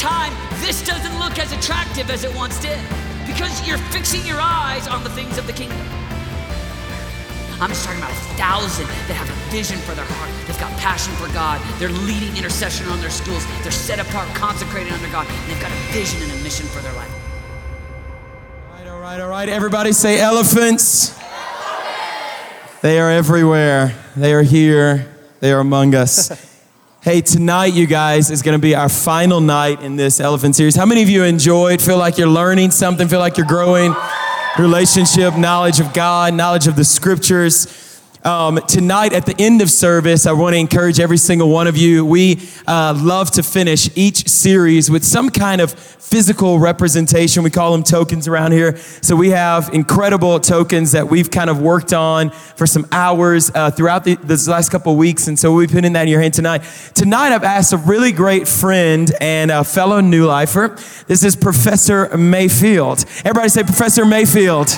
time, this doesn't look as attractive as it once did because you're fixing your eyes on the things of the kingdom. I'm just talking about a thousand that have a vision for their heart. They've got passion for God. They're leading intercession on their schools. They're set apart, consecrated under God. And they've got a vision and a mission for their life. All right, all right, all right. Everybody say elephants. They are everywhere. They are here. They are among us. hey, tonight, you guys, is going to be our final night in this elephant series. How many of you enjoyed? Feel like you're learning something? Feel like you're growing? Relationship, knowledge of God, knowledge of the scriptures. Um, tonight at the end of service, I want to encourage every single one of you. We uh, love to finish each series with some kind of physical representation. We call them tokens around here. So we have incredible tokens that we've kind of worked on for some hours uh, throughout the, this last couple of weeks. And so we'll be putting that in your hand tonight. Tonight, I've asked a really great friend and a fellow New Lifer. This is Professor Mayfield. Everybody say Professor Mayfield.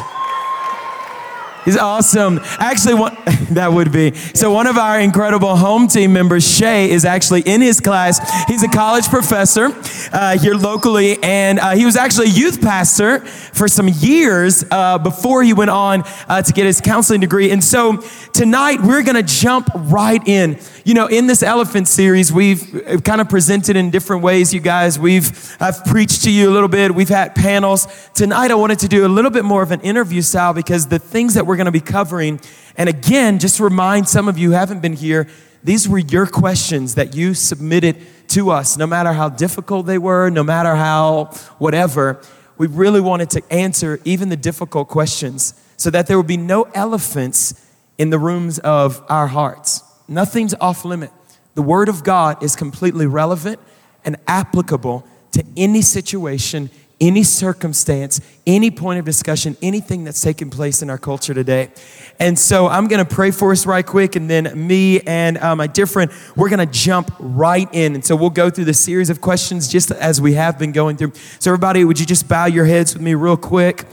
He's awesome. Actually, one, that would be. So, one of our incredible home team members, Shay, is actually in his class. He's a college professor uh, here locally, and uh, he was actually a youth pastor for some years uh, before he went on uh, to get his counseling degree. And so, tonight we're going to jump right in. You know, in this elephant series, we've uh, kind of presented in different ways, you guys. We've I've preached to you a little bit. We've had panels. Tonight, I wanted to do a little bit more of an interview style because the things that we're going to be covering, and again, just remind some of you who haven't been here, these were your questions that you submitted to us, no matter how difficult they were, no matter how whatever. We really wanted to answer even the difficult questions so that there would be no elephants in the rooms of our hearts. Nothing's off limit. The Word of God is completely relevant and applicable to any situation, any circumstance, any point of discussion, anything that's taking place in our culture today. And so I'm going to pray for us right quick, and then me and uh, my dear friend, we're going to jump right in. And so we'll go through the series of questions just as we have been going through. So, everybody, would you just bow your heads with me real quick?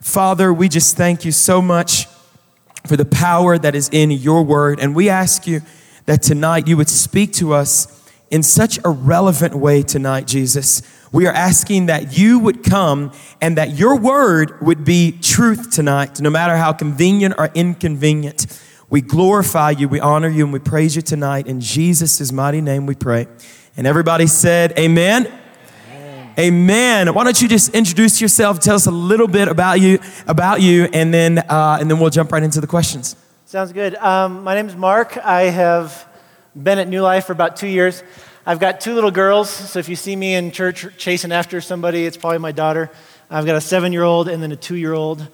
Father, we just thank you so much for the power that is in your word. And we ask you that tonight you would speak to us in such a relevant way tonight, Jesus. We are asking that you would come and that your word would be truth tonight, no matter how convenient or inconvenient. We glorify you, we honor you, and we praise you tonight. In Jesus' mighty name we pray. And everybody said, Amen. Amen. Why don't you just introduce yourself, tell us a little bit about you, about you, and then uh, and then we'll jump right into the questions. Sounds good. Um, my name is Mark. I have been at New Life for about two years. I've got two little girls, so if you see me in church chasing after somebody, it's probably my daughter. I've got a seven-year-old and then a two-year-old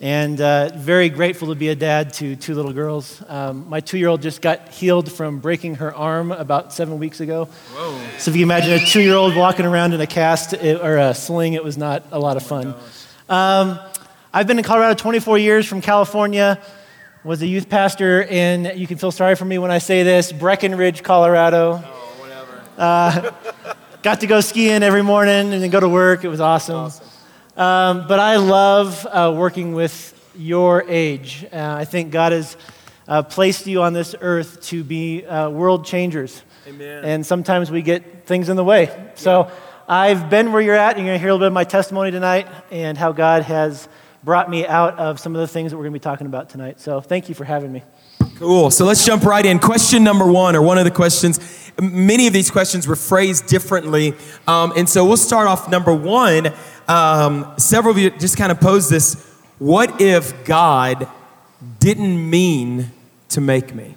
and uh, very grateful to be a dad to two little girls. Um, my two year old just got healed from breaking her arm about seven weeks ago. Whoa. So, if you imagine a two year old walking around in a cast it, or a sling, it was not a lot of fun. Um, I've been in Colorado 24 years from California, was a youth pastor in, you can feel sorry for me when I say this, Breckenridge, Colorado. Oh, whatever. Uh, got to go skiing every morning and then go to work. It was awesome. awesome. Um, but I love uh, working with your age. Uh, I think God has uh, placed you on this earth to be uh, world changers. Amen. And sometimes we get things in the way. So I've been where you're at, and you're going to hear a little bit of my testimony tonight and how God has brought me out of some of the things that we're going to be talking about tonight. So thank you for having me. Cool. So let's jump right in. Question number one, or one of the questions. Many of these questions were phrased differently. Um, and so we'll start off number one. Um, several of you just kind of posed this What if God didn't mean to make me?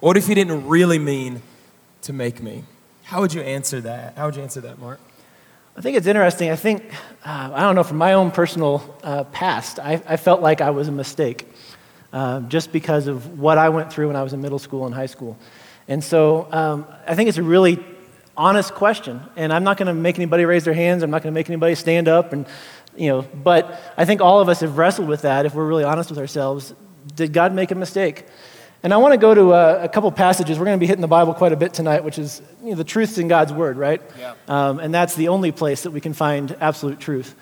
What if He didn't really mean to make me? How would you answer that? How would you answer that, Mark? I think it's interesting. I think, uh, I don't know, from my own personal uh, past, I, I, felt like I was a mistake uh, just because of what I went through when I was in middle school and high school. And so um, I think it's a really honest question. And I'm not going to make anybody raise their hands. I'm not going to make anybody stand up. And, you know, but I think all of us have wrestled with that if we're really honest with ourselves. Did God make a mistake? And I want to go to a, a couple passages. We're going to be hitting the Bible quite a bit tonight, which is you know, the truth's in God's Word, right? Yeah. Um, and that's the only place that we can find absolute truth.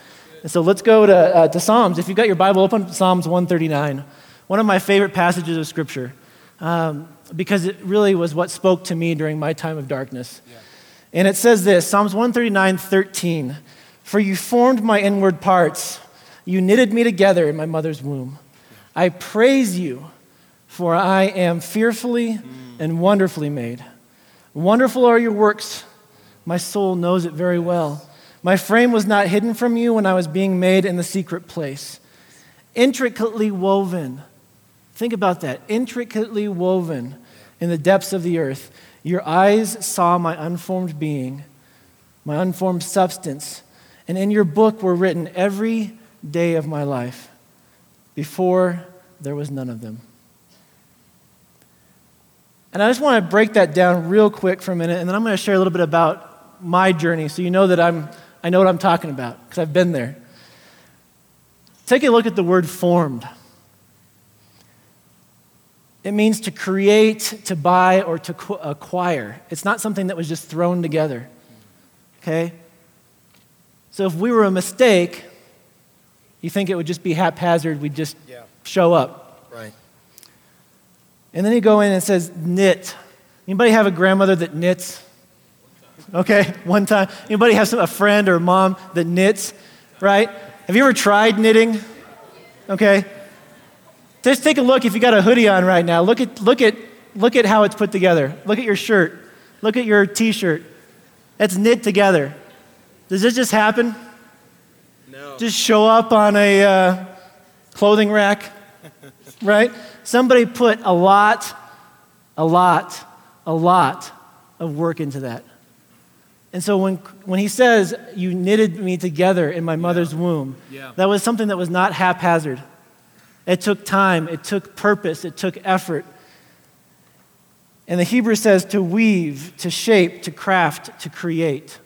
And so let's go to, uh, to Psalms. If you've got your Bible open, Psalms 139, one of my favorite passages of Scripture, um, because it really was what spoke to me during my time of darkness. Yeah. And it says this Psalms 139 13. For you formed my inward parts, you knitted me together in my mother's womb. I praise you, for I am fearfully and wonderfully made. Wonderful are your works. My soul knows it very well. My frame was not hidden from you when I was being made in the secret place. Intricately woven. Think about that. Intricately woven in the depths of the earth. Your eyes saw my unformed being, my unformed substance. And in your book were written every day of my life. Before there was none of them. And I just want to break that down real quick for a minute, and then I'm going to share a little bit about my journey so you know that I'm, I know what I'm talking about because I've been there. Take a look at the word formed. It means to create, to buy, or to acquire. It's not something that was just thrown together. Okay? So if we were a mistake, you think it would just be haphazard, we'd just yeah. show up. Right. And then you go in and says knit. Anybody have a grandmother that knits? Okay, one time. Anybody have some, a friend or a mom that knits? Right? Have you ever tried knitting? Okay. Just take a look if you got a hoodie on right now. Look at, look at, look at how it's put together. Look at your shirt. Look at your t shirt. It's knit together. Does this just happen? No. Just show up on a uh, clothing rack, right? Somebody put a lot, a lot, a lot of work into that. And so when, when he says, You knitted me together in my mother's yeah. womb, yeah. that was something that was not haphazard. It took time, it took purpose, it took effort. And the Hebrew says to weave, to shape, to craft, to create.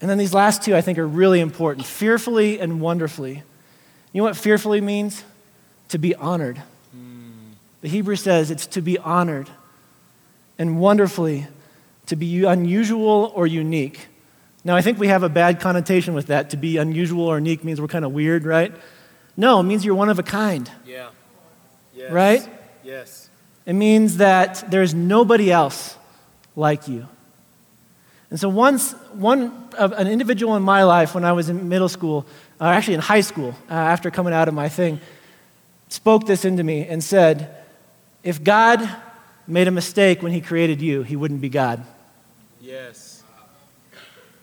And then these last two I think are really important fearfully and wonderfully. You know what fearfully means? To be honored. The Hebrew says it's to be honored. And wonderfully, to be unusual or unique. Now, I think we have a bad connotation with that. To be unusual or unique means we're kind of weird, right? No, it means you're one of a kind. Yeah. Yes. Right? Yes. It means that there's nobody else like you. And so, once, one, an individual in my life when I was in middle school uh, actually in high school, uh, after coming out of my thing, spoke this into me and said, If God made a mistake when he created you, he wouldn't be God. Yes.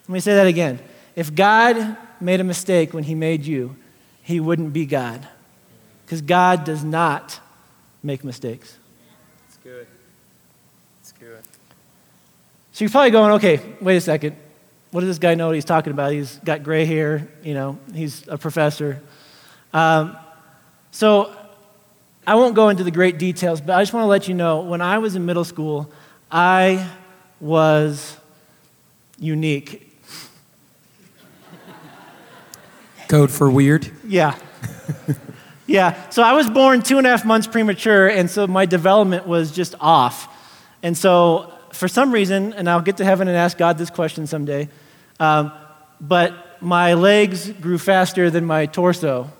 Let me say that again. If God made a mistake when he made you, he wouldn't be God. Because God does not make mistakes. It's good. It's good. So you're probably going, okay, wait a second what does this guy know what he's talking about? He's got gray hair, you know, he's a professor. Um, so I won't go into the great details, but I just want to let you know when I was in middle school, I was unique. Code for weird? Yeah. yeah. So I was born two and a half months premature, and so my development was just off. And so for some reason, and I'll get to heaven and ask God this question someday, um, but my legs grew faster than my torso.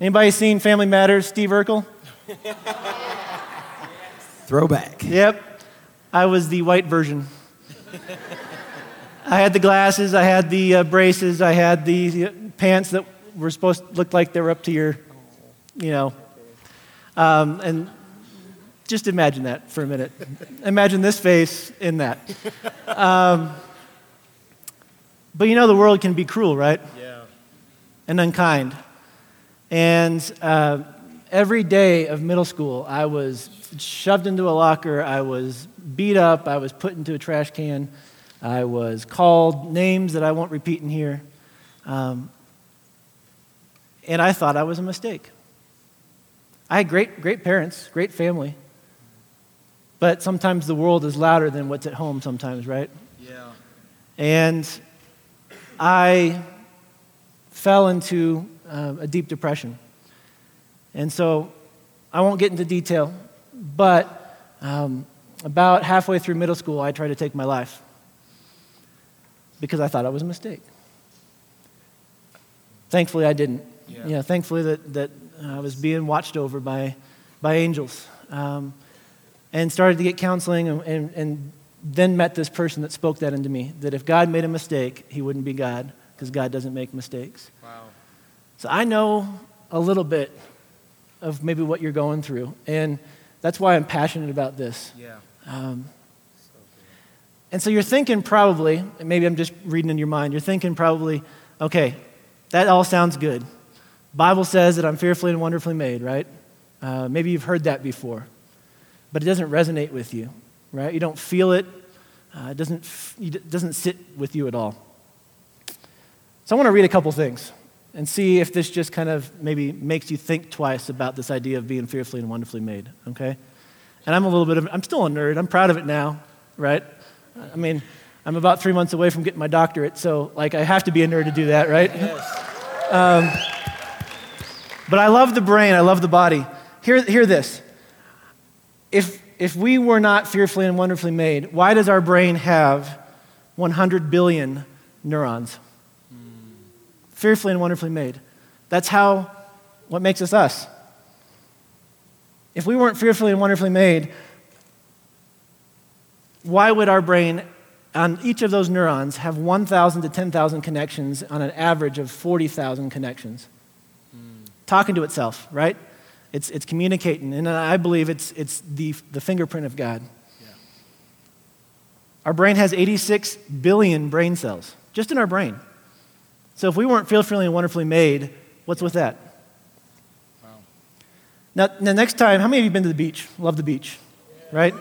Anybody seen Family Matters, Steve Urkel? Throwback. Yep. I was the white version. I had the glasses, I had the uh, braces, I had the pants that were supposed to look like they were up to your, you know. Um, and just imagine that for a minute. imagine this face in that. Um, but you know, the world can be cruel, right? Yeah. And unkind. And uh, every day of middle school, I was shoved into a locker, I was beat up, I was put into a trash can, I was called names that I won't repeat in here. Um, and I thought I was a mistake. I had great, great parents, great family. But sometimes the world is louder than what's at home, sometimes, right? Yeah. And I fell into uh, a deep depression. And so I won't get into detail, but um, about halfway through middle school, I tried to take my life because I thought it was a mistake. Thankfully, I didn't. Yeah. You know, thankfully that, that I was being watched over by, by angels. Um, and started to get counseling and, and, and then met this person that spoke that into me that if God made a mistake, he wouldn't be God because God doesn't make mistakes. Wow. So I know a little bit of maybe what you're going through. And that's why I'm passionate about this. Yeah. Um, and so you're thinking probably, maybe I'm just reading in your mind, you're thinking probably, okay, that all sounds good. Bible says that I'm fearfully and wonderfully made, right? Uh, maybe you've heard that before, but it doesn't resonate with you, right? You don't feel it. Uh, it doesn't, it doesn't sit with you at all. So I want to read a couple things and see if this just kind of maybe makes you think twice about this idea of being fearfully and wonderfully made, okay? And I'm a little bit of, I'm still a nerd. I'm proud of it now, right? I mean, I'm about three months away from getting my doctorate, so like I have to be a nerd to do that, right? Yes. Um, but I love the brain, I love the body. Hear, hear this. If, if we were not fearfully and wonderfully made, why does our brain have 100 billion neurons? fearfully and wonderfully made. That's how, what makes us us. If we weren't fearfully and wonderfully made, why would our brain, on each of those neurons, have 1,000 to 10,000 connections on an average of 40,000 connections? Mm. Talking to itself, right? It's, it's communicating. And I believe it's, it's the, the fingerprint of God. Yeah. Our brain has 86 billion brain cells, just in our brain. So if we weren't fearfully and wonderfully made, what's with that? Wow. Now, the next time, how many of you been to the beach? Love the beach, right?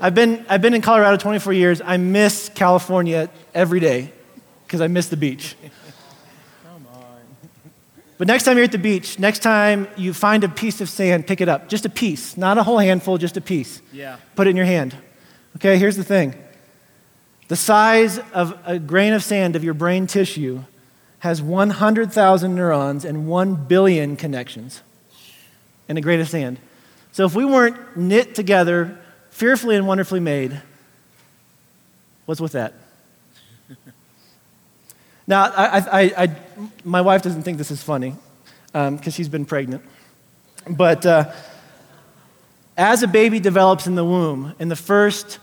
I've been, I've been in Colorado 24 years. I miss California every day because I miss the beach. But next time you're at the beach, next time you find a piece of sand, pick it up. Just a piece, not a whole handful, just a piece. Yeah. Put it in your hand. Okay, here's the thing the size of a grain of sand of your brain tissue has 100,000 neurons and 1 billion connections in a grain of sand. So if we weren't knit together, fearfully and wonderfully made, what's with that? now, I, I, I, my wife doesn't think this is funny because um, she's been pregnant. But uh, as a baby develops in the womb, in the first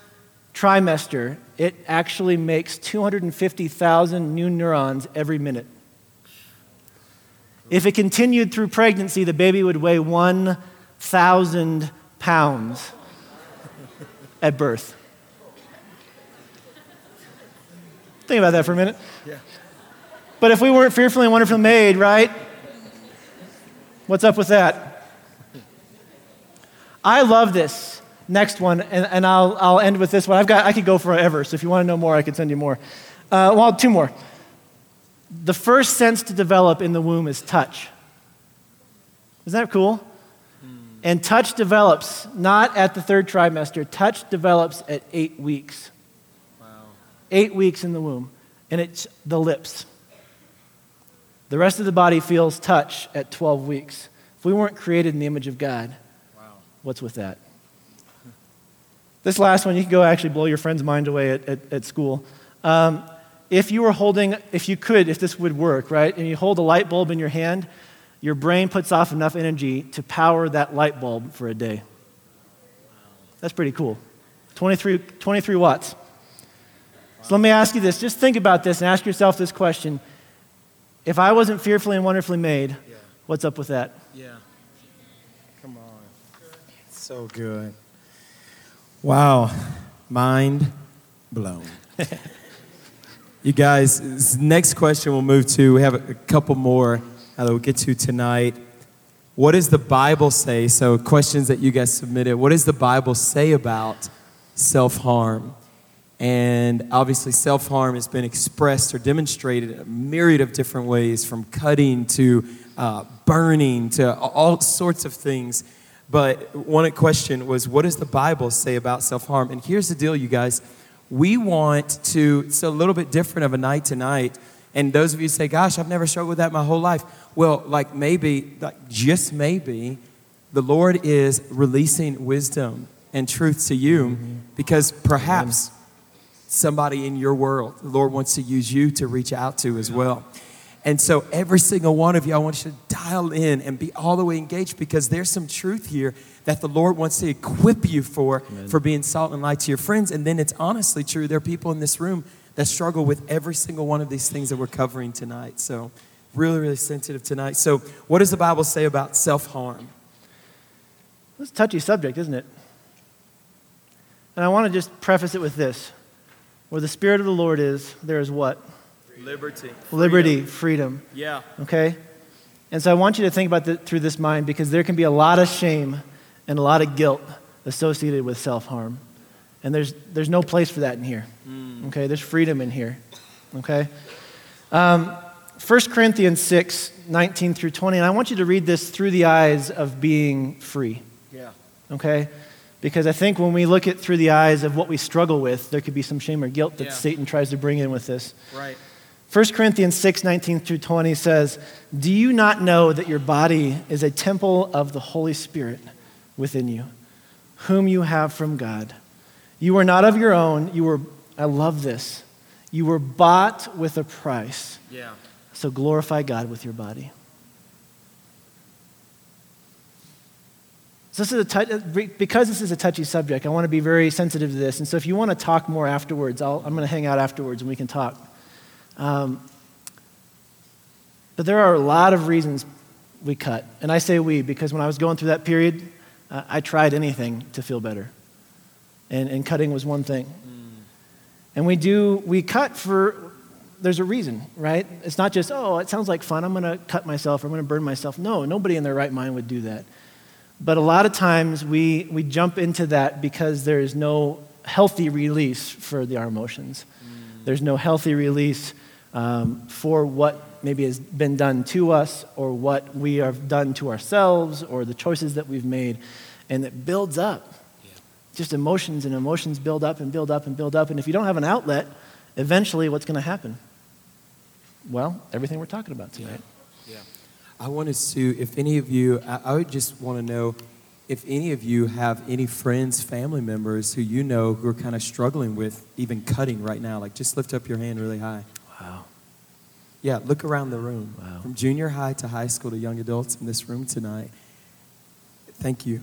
trimester, it actually makes 250,000 new neurons every minute. If it continued through pregnancy, the baby would weigh 1,000 pounds at birth. Think about that for a minute. Yeah. But if we weren't fearfully and wonderfully made, right? What's up with that? I love this next one, and, and I'll, I'll end with this one. I've got, I could go forever, so if you want to know more, I can send you more. Uh, well, two more. The first sense to develop in the womb is touch. Isn't that cool? Hmm. And touch develops not at the third trimester, touch develops at eight weeks. Wow. Eight weeks in the womb, and it's the lips. The rest of the body feels touch at 12 weeks. If we weren't created in the image of God, wow. what's with that? This last one, you can go actually blow your friend's mind away at, at, at school. Um, if you were holding, if you could, if this would work, right, and you hold a light bulb in your hand, your brain puts off enough energy to power that light bulb for a day. That's pretty cool. 23, 23 watts. So let me ask you this. Just think about this and ask yourself this question. If I wasn't fearfully and wonderfully made, yeah. what's up with that? Yeah. Come on. So good. Wow, mind blown. you guys, next question we'll move to. We have a couple more that we'll get to tonight. What does the Bible say? So, questions that you guys submitted. What does the Bible say about self harm? And obviously, self harm has been expressed or demonstrated in a myriad of different ways from cutting to uh, burning to all sorts of things. But one question was, what does the Bible say about self harm? And here's the deal, you guys. We want to, it's a little bit different of a night tonight. And those of you say, gosh, I've never struggled with that my whole life. Well, like maybe, like just maybe, the Lord is releasing wisdom and truth to you mm-hmm. because perhaps somebody in your world, the Lord wants to use you to reach out to as well. And so, every single one of you, I want you to dial in and be all the way engaged because there's some truth here that the Lord wants to equip you for, for being salt and light to your friends. And then it's honestly true. There are people in this room that struggle with every single one of these things that we're covering tonight. So, really, really sensitive tonight. So, what does the Bible say about self harm? It's a touchy subject, isn't it? And I want to just preface it with this where the Spirit of the Lord is, there is what? Liberty. Liberty, freedom. Yeah. Okay? And so I want you to think about it through this mind because there can be a lot of shame and a lot of guilt associated with self harm. And there's, there's no place for that in here. Mm. Okay? There's freedom in here. Okay? Um, 1 Corinthians 6, 19 through 20. And I want you to read this through the eyes of being free. Yeah. Okay? Because I think when we look at through the eyes of what we struggle with, there could be some shame or guilt that yeah. Satan tries to bring in with this. Right. 1 Corinthians 6, 19 through 20 says, Do you not know that your body is a temple of the Holy Spirit within you, whom you have from God? You are not of your own. You were, I love this. You were bought with a price. Yeah. So glorify God with your body. So this is a t- because this is a touchy subject, I want to be very sensitive to this. And so if you want to talk more afterwards, i am going to hang out afterwards and we can talk. Um, but there are a lot of reasons we cut. And I say we because when I was going through that period, uh, I tried anything to feel better. And, and cutting was one thing. Mm. And we do, we cut for, there's a reason, right? It's not just, oh, it sounds like fun. I'm going to cut myself. I'm going to burn myself. No, nobody in their right mind would do that. But a lot of times we, we jump into that because there is no healthy release for the, our emotions. Mm. There's no healthy release um, for what maybe has been done to us or what we have done to ourselves or the choices that we've made. And it builds up. Yeah. Just emotions and emotions build up and build up and build up. And if you don't have an outlet, eventually what's going to happen? Well, everything we're talking about tonight. I want to if any of you, I, I would just want to know if any of you have any friends, family members who you know who are kind of struggling with even cutting right now. Like, just lift up your hand really high. Wow. Yeah, look around the room. Wow. From junior high to high school to young adults in this room tonight. Thank you.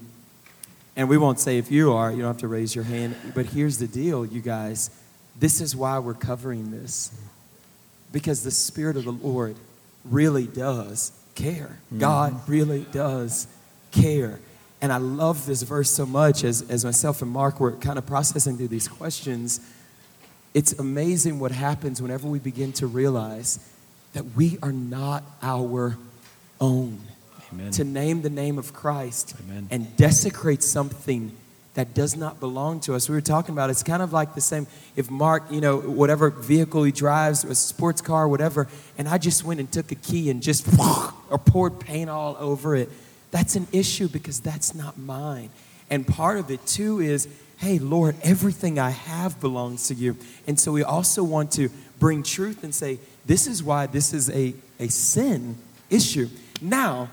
And we won't say if you are, you don't have to raise your hand. But here's the deal, you guys. This is why we're covering this. Because the Spirit of the Lord really does care. Mm-hmm. God really does care. And I love this verse so much as, as myself and Mark were kind of processing through these questions. It's amazing what happens whenever we begin to realize that we are not our own. Amen. To name the name of Christ Amen. and desecrate something that does not belong to us. We were talking about it's kind of like the same if Mark, you know, whatever vehicle he drives, a sports car, whatever, and I just went and took a key and just or poured paint all over it. That's an issue because that's not mine. And part of it too is, hey, Lord, everything I have belongs to you. And so we also want to bring truth and say, this is why this is a, a sin issue. Now,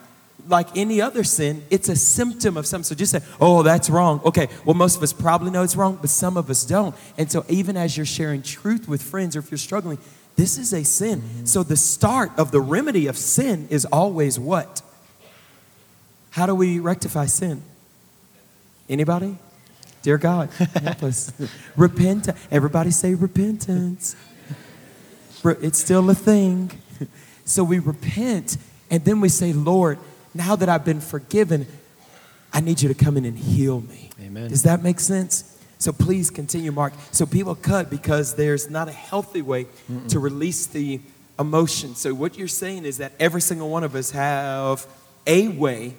like any other sin, it's a symptom of something. So just say, oh, that's wrong. Okay, well, most of us probably know it's wrong, but some of us don't. And so even as you're sharing truth with friends or if you're struggling, this is a sin. Mm-hmm. So the start of the remedy of sin is always what? How do we rectify sin? Anybody? Dear God, help us. Repent. Everybody say repentance. It's still a thing. So we repent and then we say, Lord, now that I've been forgiven, I need you to come in and heal me. Amen. Does that make sense? So please continue, Mark. So people cut because there's not a healthy way Mm-mm. to release the emotion. So what you're saying is that every single one of us have a way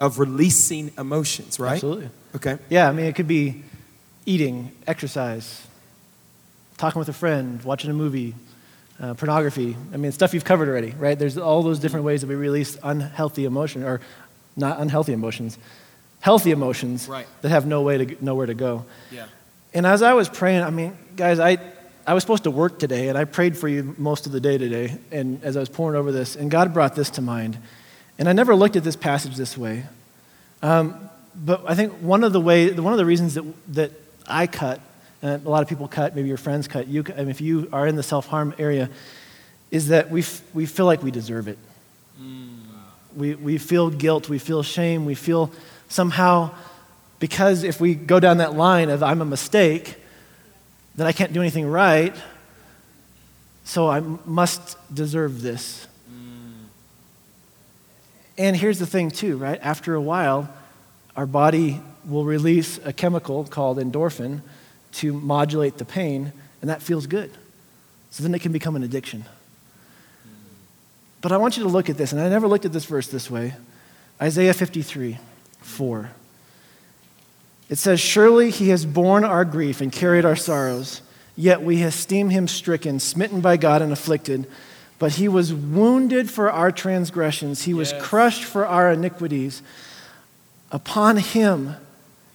of releasing emotions, right? Absolutely. Okay. Yeah, I mean, it could be eating, exercise, talking with a friend, watching a movie, uh, pornography. I mean, stuff you've covered already, right? There's all those different ways that we release unhealthy emotion, or not unhealthy emotions, healthy emotions right. that have no way to nowhere to go. Yeah. And as I was praying, I mean, guys, I I was supposed to work today, and I prayed for you most of the day today. And as I was pouring over this, and God brought this to mind, and I never looked at this passage this way. Um, but I think one of the way, one of the reasons that that I cut a lot of people cut, maybe your friends cut, you, I mean, if you are in the self harm area, is that we, f- we feel like we deserve it. Mm. We, we feel guilt, we feel shame, we feel somehow because if we go down that line of I'm a mistake, then I can't do anything right, so I must deserve this. And here's the thing, too, right? After a while, our body will release a chemical called endorphin to modulate the pain, and that feels good. So then it can become an addiction. But I want you to look at this, and I never looked at this verse this way Isaiah 53 4. It says, Surely he has borne our grief and carried our sorrows, yet we esteem him stricken, smitten by God, and afflicted. But he was wounded for our transgressions, he was Yes. crushed for our iniquities. Upon him,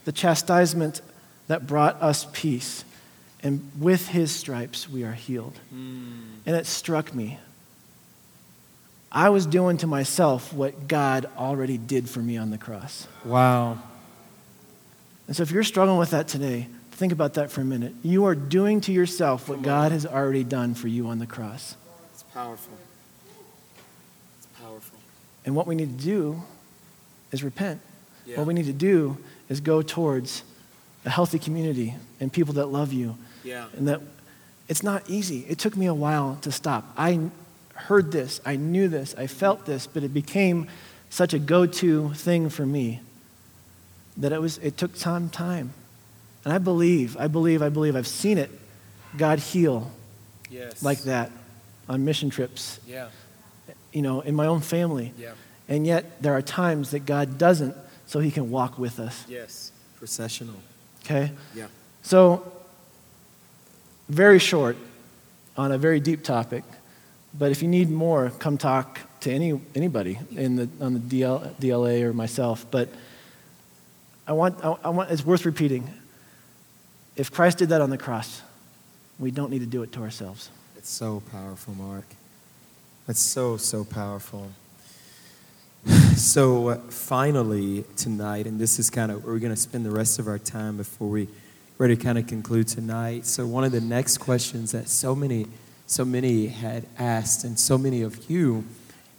the chastisement that brought us peace, and with his stripes we are healed. Hmm. And it struck me. I was doing to myself what God already did for me on the cross. Wow. And so if you're struggling with that today, think about that for a minute. You are doing to yourself what God has already done for you on the cross. It's powerful. It's powerful. And what we need to do is repent. Yeah. What we need to do is go towards a healthy community and people that love you. Yeah. And that it's not easy. It took me a while to stop. I heard this, I knew this, I felt this, but it became such a go-to thing for me that it was it took some time. And I believe, I believe, I believe I've seen it God heal Yes. like that on mission trips, Yeah. you know, in my own family. Yeah. And yet there are times that God doesn't so he can walk with us. Yes. Processional. Okay? Yeah. So, very short on a very deep topic, but if you need more, come talk to any, anybody in the, on the DL, DLA or myself. But I want, I, I want, it's worth repeating. If Christ did that on the cross, we don't need to do it to ourselves. It's so powerful, Mark. It's so, so powerful. So, uh, finally, tonight, and this is kind of where we're going to spend the rest of our time before we ready to kind of conclude tonight. So, one of the next questions that so many, so many had asked, and so many of you,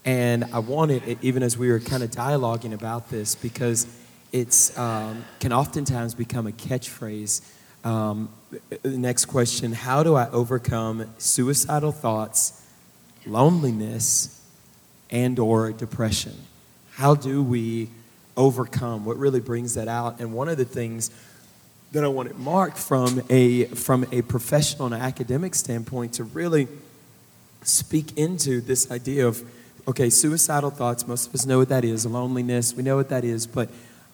and I wanted, it, even as we were kind of dialoguing about this, because it's um, can oftentimes become a catchphrase. Um, the next question: How do I overcome suicidal thoughts, loneliness, and/or depression? How do we overcome? What really brings that out? And one of the things that I wanted Mark from a from a professional and academic standpoint to really speak into this idea of okay, suicidal thoughts. Most of us know what that is. Loneliness, we know what that is, but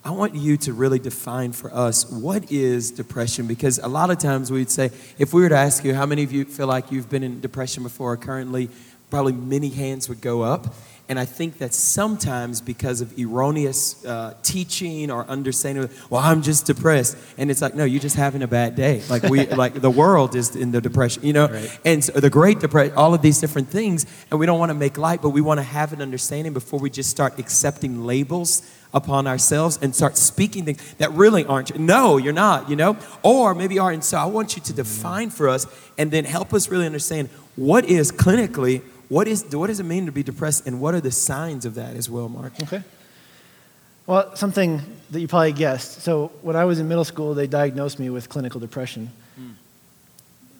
I want you to really define for us what is depression because a lot of times we'd say, if we were to ask you how many of you feel like you've been in depression before or currently, probably many hands would go up. And I think that sometimes because of erroneous uh, teaching or understanding, well, I'm just depressed, and it's like, no, you're just having a bad day. Like we, like the world is in the depression, you know. Right. And so the Great Depression, all of these different things, and we don't want to make light, but we want to have an understanding before we just start accepting labels upon ourselves and start speaking things that really aren't. No, you're not, you know? Or maybe you are. And so I want you to define for us and then help us really understand what is clinically, what is what does it mean to be depressed and what are the signs of that as well, Mark? Okay. Well, something that you probably guessed. So, when I was in middle school, they diagnosed me with clinical depression.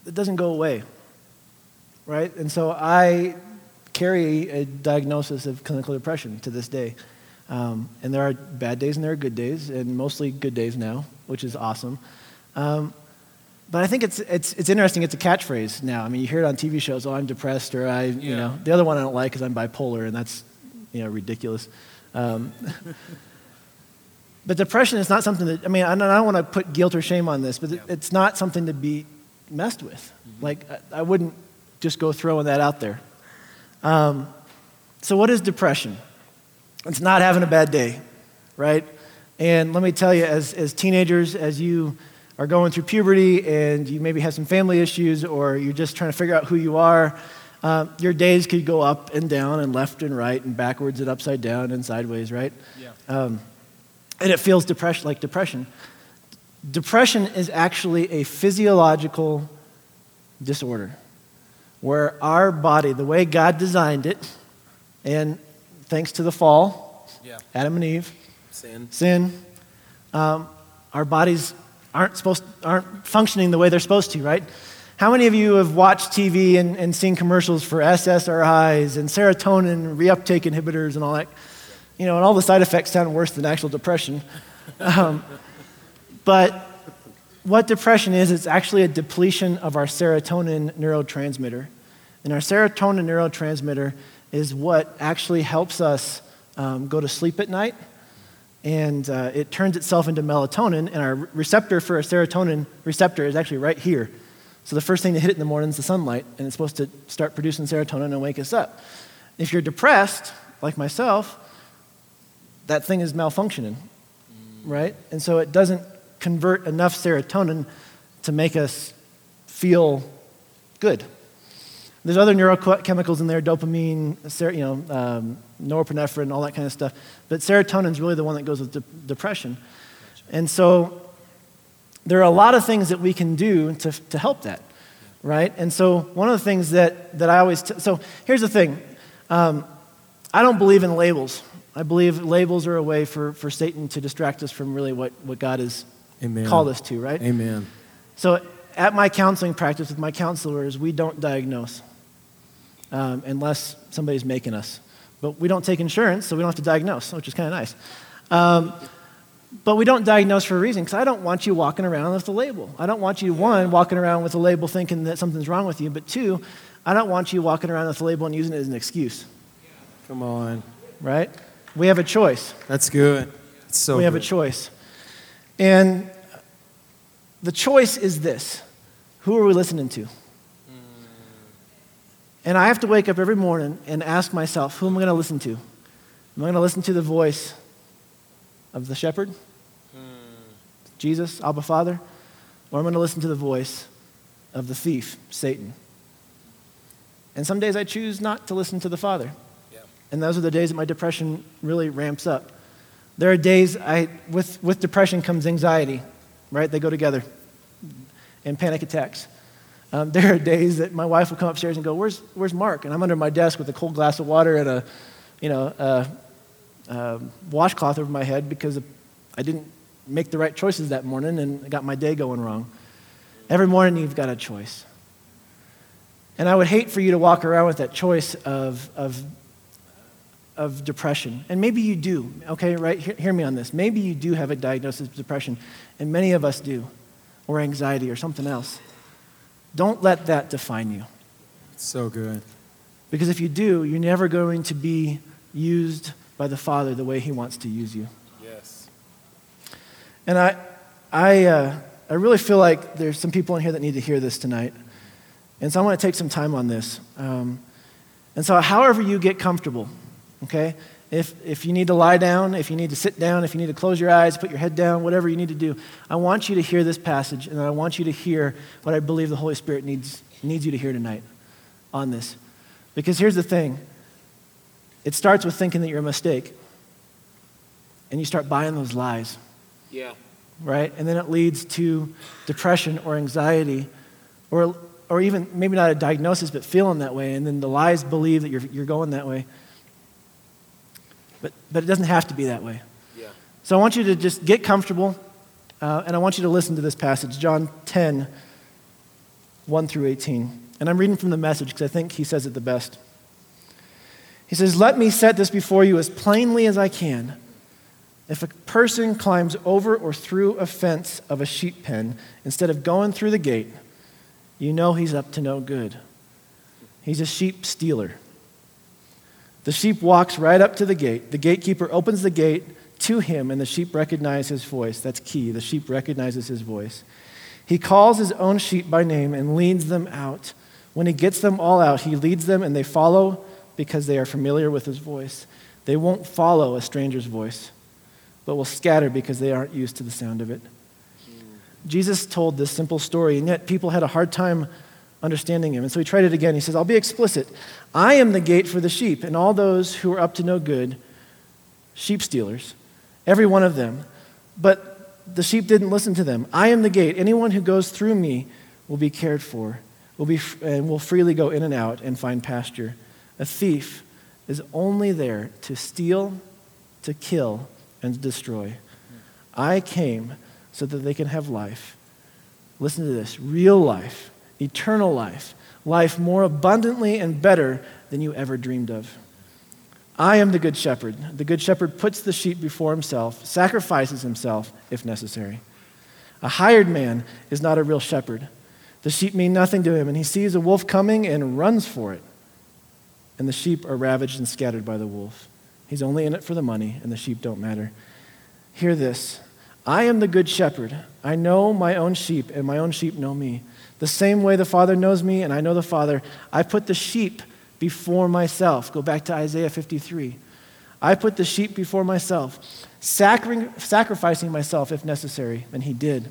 It doesn't go away, right? And so I carry a diagnosis of clinical depression to this day. Um, and there are bad days and there are good days, and mostly good days now, which is awesome. Um, but I think it's, it's, it's interesting. It's a catchphrase now. I mean, you hear it on TV shows, oh, I'm depressed, or I, you Yeah. know. The other one I don't like is I'm bipolar, and that's, you know, ridiculous. Um, but depression is not something that, I mean, I don't, want to put guilt or shame on this, but it- it's not something to be messed with. Like, I, I wouldn't just go throwing that out there. Um, so, what is depression? It's not having a bad day, right? And let me tell you, as, as teenagers, as you are going through puberty and you maybe have some family issues or you're just trying to figure out who you are, uh, your days could go up and down and left and right and backwards and upside down and sideways, right? Yeah. Um, and it feels depression, like depression. Depression is actually a physiological disorder where our body, the way God designed it, and thanks to the fall, Yeah. Adam and Eve, Sin. sin, um, our bodies aren't, supposed, aren't functioning the way they're supposed to, right? How many of you have watched TV and, and seen commercials for SSRIs and serotonin reuptake inhibitors and all that? You know, and all the side effects sound worse than actual depression. Um, but what depression is, it's actually a depletion of our serotonin neurotransmitter. And our serotonin neurotransmitter is what actually helps us um, go to sleep at night. And uh, it turns itself into melatonin, and our receptor for a serotonin receptor is actually right here. So the first thing to hit it in the morning is the sunlight, and it's supposed to start producing serotonin and wake us up. If you're depressed, like myself, that thing is malfunctioning, right? And so it doesn't convert enough serotonin to make us feel good. There's other neurochemicals in there, dopamine, you know, um, norepinephrine, all that kind of stuff. But serotonin is really the one that goes with de- depression. And so there are a lot of things that we can do to, to help that, right? And so one of the things that, that I always, t- so here's the thing. Um, I don't believe in labels. I believe labels are a way for, for Satan to distract us from really what, what God has Amen. called us to, right? Amen. So at my counseling practice with my counselors, we don't diagnose um, unless somebody's making us. But we don't take insurance, so we don't have to diagnose, which is kind of nice. Um, but we don't diagnose for a reason because I don't want you walking around with a label. I don't want you, one, walking around with a label thinking that something's wrong with you, but two, I don't want you walking around with a label and using it as an excuse. Come on. Right? We have a choice. That's good. That's so we have good. a choice. And the choice is this who are we listening to? And I have to wake up every morning and ask myself, who am I going to listen to? Am I going to listen to the voice of the shepherd, hmm. Jesus, Abba Father, or am I going to listen to the voice of the thief, Satan? And some days I choose not to listen to the Father. Yeah. And those are the days that my depression really ramps up. There are days I, with, with depression comes anxiety, right? They go together, and panic attacks. Um, there are days that my wife will come upstairs and go, where's, where's Mark? And I'm under my desk with a cold glass of water and a, you know, a, a washcloth over my head because I didn't make the right choices that morning and I got my day going wrong. Every morning you've got a choice. And I would hate for you to walk around with that choice of, of, of depression. And maybe you do, okay, right? Hear, hear me on this. Maybe you do have a diagnosis of depression, and many of us do, or anxiety or something else. Don't let that define you. So good. Because if you do, you're never going to be used by the Father the way He wants to use you. Yes. And I, I, uh, I really feel like there's some people in here that need to hear this tonight. And so I want to take some time on this. Um, and so, however you get comfortable, okay? If, if you need to lie down, if you need to sit down, if you need to close your eyes, put your head down, whatever you need to do, I want you to hear this passage and I want you to hear what I believe the Holy Spirit needs, needs you to hear tonight on this. Because here's the thing it starts with thinking that you're a mistake, and you start buying those lies. Yeah. Right? And then it leads to depression or anxiety or, or even maybe not a diagnosis, but feeling that way. And then the lies believe that you're, you're going that way. But, but it doesn't have to be that way. Yeah. So I want you to just get comfortable, uh, and I want you to listen to this passage, John 10, 1 through 18. And I'm reading from the message because I think he says it the best. He says, Let me set this before you as plainly as I can. If a person climbs over or through a fence of a sheep pen instead of going through the gate, you know he's up to no good. He's a sheep stealer. The sheep walks right up to the gate. The gatekeeper opens the gate to him, and the sheep recognize his voice. That's key. The sheep recognizes his voice. He calls his own sheep by name and leads them out. When he gets them all out, he leads them, and they follow because they are familiar with his voice. They won't follow a stranger's voice, but will scatter because they aren't used to the sound of it. Jesus told this simple story, and yet people had a hard time understanding him. And so he tried it again. He says, I'll be explicit. I am the gate for the sheep, and all those who are up to no good, sheep stealers, every one of them. But the sheep didn't listen to them. I am the gate. Anyone who goes through me will be cared for, will be, and will freely go in and out and find pasture. A thief is only there to steal, to kill, and to destroy. I came so that they can have life. Listen to this real life, eternal life, life more abundantly and better than you ever dreamed of. I am the good shepherd. The good shepherd puts the sheep before himself, sacrifices himself if necessary. A hired man is not a real shepherd. The sheep mean nothing to him, and he sees a wolf coming and runs for it. And the sheep are ravaged and scattered by the wolf. He's only in it for the money, and the sheep don't matter. Hear this I am the good shepherd. I know my own sheep, and my own sheep know me. The same way the Father knows me, and I know the Father, I put the sheep before myself. Go back to Isaiah 53. I put the sheep before myself, sacrificing myself if necessary, and he did.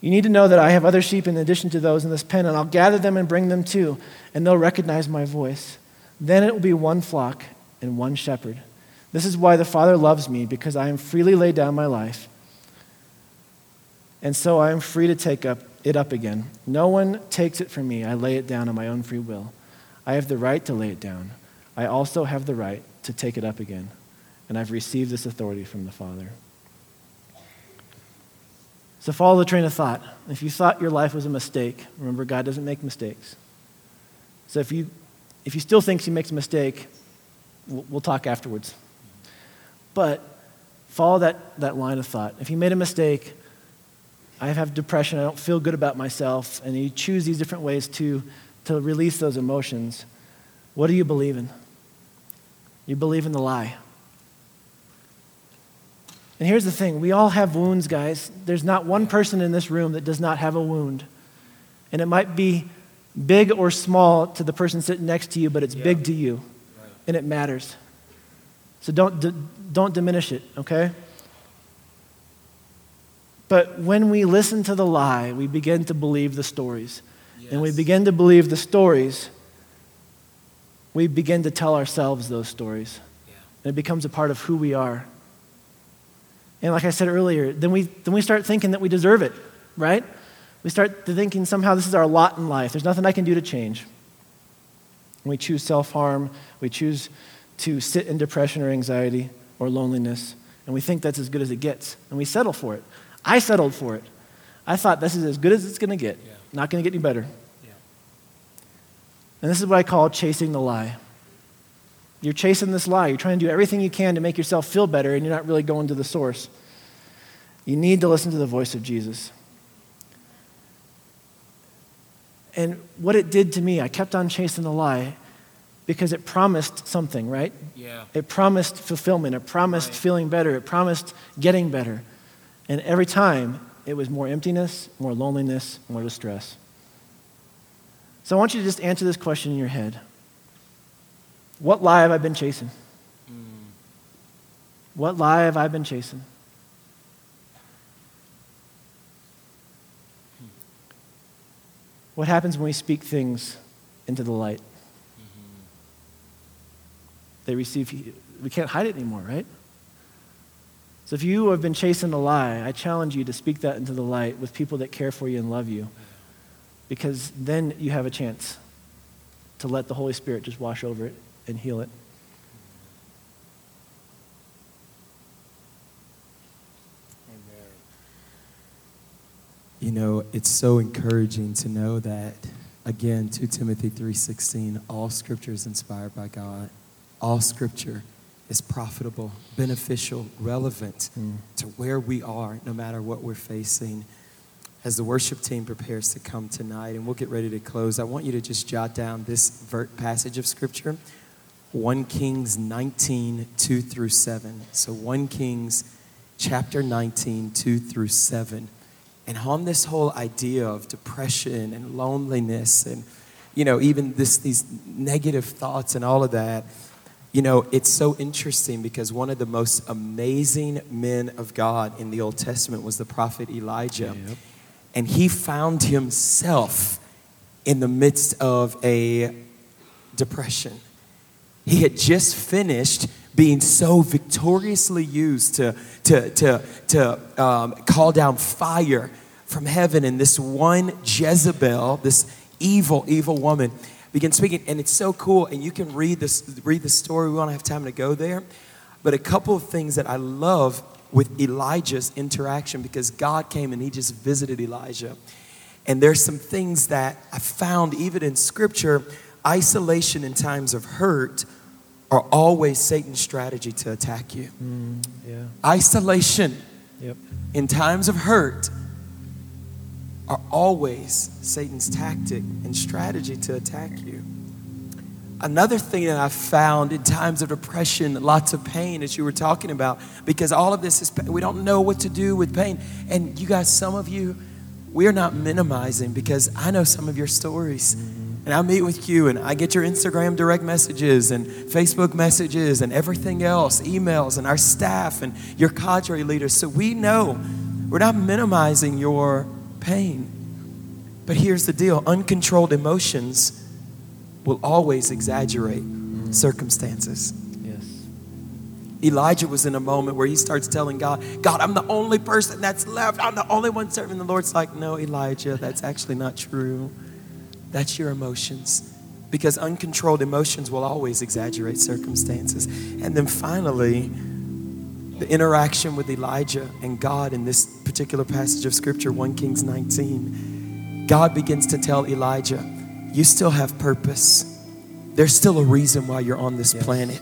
You need to know that I have other sheep in addition to those in this pen, and I'll gather them and bring them too, and they'll recognize my voice. Then it will be one flock and one shepherd. This is why the Father loves me, because I am freely laid down my life. And so I am free to take up it up again. No one takes it from me. I lay it down on my own free will. I have the right to lay it down. I also have the right to take it up again. And I've received this authority from the Father. So follow the train of thought. If you thought your life was a mistake, remember God doesn't make mistakes. So if you if you still think he makes a mistake, we'll, we'll talk afterwards. But follow that, that line of thought. If you made a mistake, I have depression, I don't feel good about myself, and you choose these different ways to, to release those emotions, what do you believe in? You believe in the lie. And here's the thing we all have wounds, guys. There's not one person in this room that does not have a wound. And it might be big or small to the person sitting next to you, but it's yeah. big to you. Right. And it matters. So don't, d- don't diminish it, okay? But when we listen to the lie, we begin to believe the stories. Yes. And we begin to believe the stories, we begin to tell ourselves those stories. Yeah. And it becomes a part of who we are. And like I said earlier, then we, then we start thinking that we deserve it, right? We start thinking somehow this is our lot in life. There's nothing I can do to change. We choose self harm. We choose to sit in depression or anxiety or loneliness, and we think that's as good as it gets, and we settle for it. I settled for it. I thought this is as good as it's going to get, yeah. not going to get any better. Yeah. And this is what I call chasing the lie. You're chasing this lie. You're trying to do everything you can to make yourself feel better, and you're not really going to the source. You need to listen to the voice of Jesus. And what it did to me, I kept on chasing the lie because it promised something, right? Yeah. It promised fulfillment. It promised right. feeling better. It promised getting better. And every time, it was more emptiness, more loneliness, more distress. So I want you to just answer this question in your head What lie have I been chasing? What lie have I been chasing? What happens when we speak things into the light? they receive, we can't hide it anymore, right? So if you have been chasing a lie, I challenge you to speak that into the light with people that care for you and love you. Because then you have a chance to let the Holy Spirit just wash over it and heal it. You know, it's so encouraging to know that again 2 Timothy 3:16 all scripture is inspired by God all scripture is profitable, beneficial, relevant mm. to where we are, no matter what we're facing. As the worship team prepares to come tonight, and we'll get ready to close, I want you to just jot down this passage of scripture 1 Kings 19, 2 through 7. So 1 Kings chapter 19, 2 through 7. And on this whole idea of depression and loneliness and, you know, even this, these negative thoughts and all of that, you know, it's so interesting because one of the most amazing men of God in the Old Testament was the prophet Elijah. Yep. And he found himself in the midst of a depression. He had just finished being so victoriously used to, to, to, to um, call down fire from heaven, and this one Jezebel, this evil, evil woman, begin speaking. And it's so cool. And you can read this, read the story. We don't have time to go there. But a couple of things that I love with Elijah's interaction because God came and he just visited Elijah. And there's some things that I found even in scripture isolation in times of hurt are always Satan's strategy to attack you. Mm, yeah. Isolation Yep. in times of hurt are always Satan's tactic and strategy to attack you. Another thing that I found in times of depression, lots of pain, as you were talking about, because all of this is, we don't know what to do with pain. And you guys, some of you, we are not minimizing because I know some of your stories. And I meet with you and I get your Instagram direct messages and Facebook messages and everything else, emails, and our staff and your cadre leaders. So we know we're not minimizing your pain. But here's the deal uncontrolled emotions will always exaggerate circumstances. Yes. Elijah was in a moment where he starts telling God, God, I'm the only person that's left. I'm the only one serving. The Lord's like, No, Elijah, that's actually not true. That's your emotions. Because uncontrolled emotions will always exaggerate circumstances. And then finally, the interaction with Elijah and God in this particular passage of Scripture, 1 Kings 19, God begins to tell Elijah, You still have purpose. There's still a reason why you're on this Yes. planet.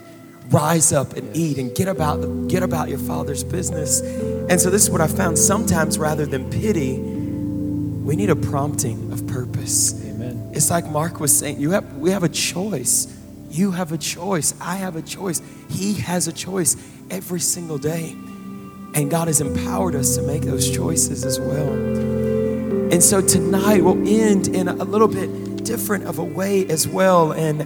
Rise up and eat and get about, get about your father's business. And so, this is what I found. Sometimes, rather than pity, we need a prompting of purpose. Amen. It's like Mark was saying, you have, we have a choice. You have a choice. I have a choice. He has a choice every single day. And God has empowered us to make those choices as well. And so tonight we'll end in a little bit different of a way as well. And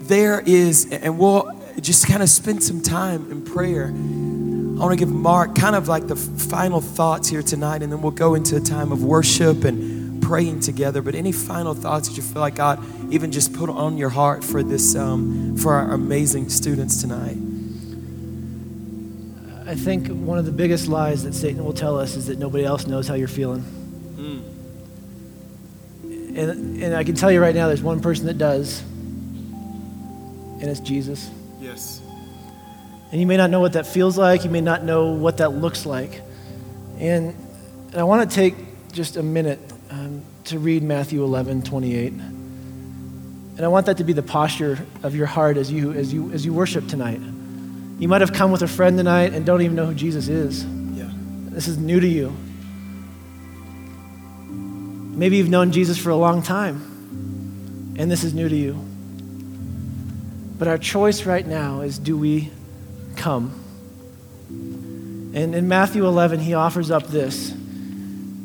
there is, and we'll just kind of spend some time in prayer. I want to give Mark kind of like the final thoughts here tonight, and then we'll go into a time of worship and praying together. But any final thoughts that you feel like God even just put on your heart for this, um, for our amazing students tonight? I think one of the biggest lies that Satan will tell us is that nobody else knows how you're feeling. And, and I can tell you right now, there's one person that does, and it's Jesus. Yes. And you may not know what that feels like, you may not know what that looks like. And, and I want to take just a minute um, to read Matthew 11 28. And I want that to be the posture of your heart as you, as you, as you worship tonight. You might have come with a friend tonight and don't even know who Jesus is. Yeah. This is new to you. Maybe you've known Jesus for a long time, and this is new to you. But our choice right now is do we come? And in Matthew 11, he offers up this.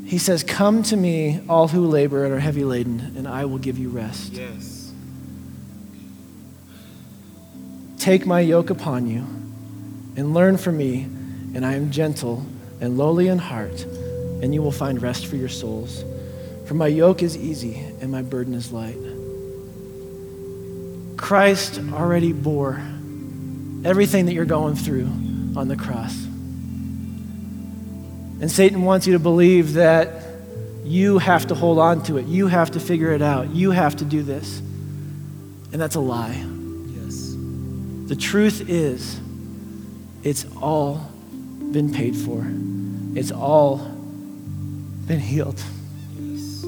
He says, Come to me, all who labor and are heavy laden, and I will give you rest. Yes. Take my yoke upon you and learn from me, and I am gentle and lowly in heart, and you will find rest for your souls. For my yoke is easy and my burden is light. Christ already bore everything that you're going through on the cross. And Satan wants you to believe that you have to hold on to it, you have to figure it out, you have to do this. And that's a lie. Yes. The truth is, it's all been paid for. It's all been healed. Yes.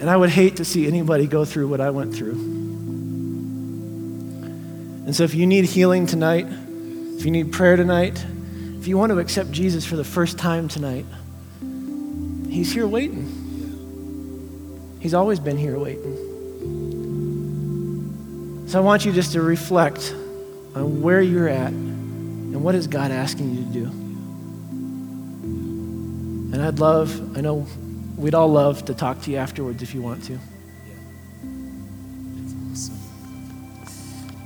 And I would hate to see anybody go through what I went through. And so, if you need healing tonight, if you need prayer tonight, if you want to accept Jesus for the first time tonight, He's here waiting. He's always been here waiting. So, I want you just to reflect on where you're at and what is God asking you to do. And I'd love, I know we'd all love to talk to you afterwards if you want to. Yeah. That's awesome.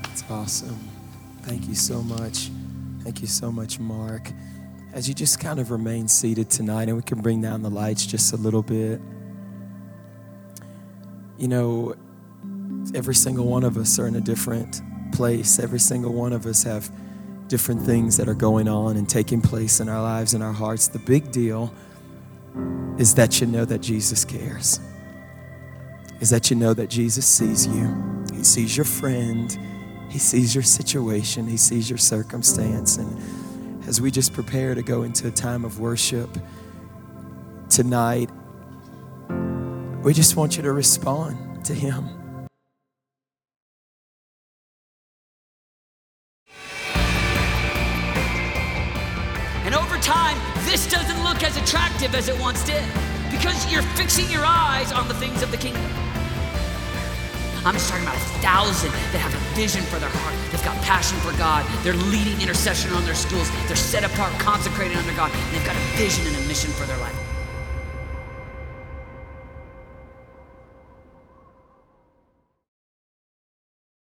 That's awesome. Thank you so much. Thank you so much, Mark. As you just kind of remain seated tonight, and we can bring down the lights just a little bit. You know, every single one of us are in a different place. Every single one of us have different things that are going on and taking place in our lives and our hearts. The big deal is that you know that Jesus cares is that you know that Jesus sees you. He sees your friend. He sees your situation, He sees your circumstance. And as we just prepare to go into a time of worship tonight, we just want you to respond to Him. Attractive as it once did because you're fixing your eyes on the things of the kingdom. I'm just talking about a thousand that have a vision for their heart. They've got passion for God. They're leading intercession on their schools. They're set apart, consecrated under God. And they've got a vision and a mission for their life.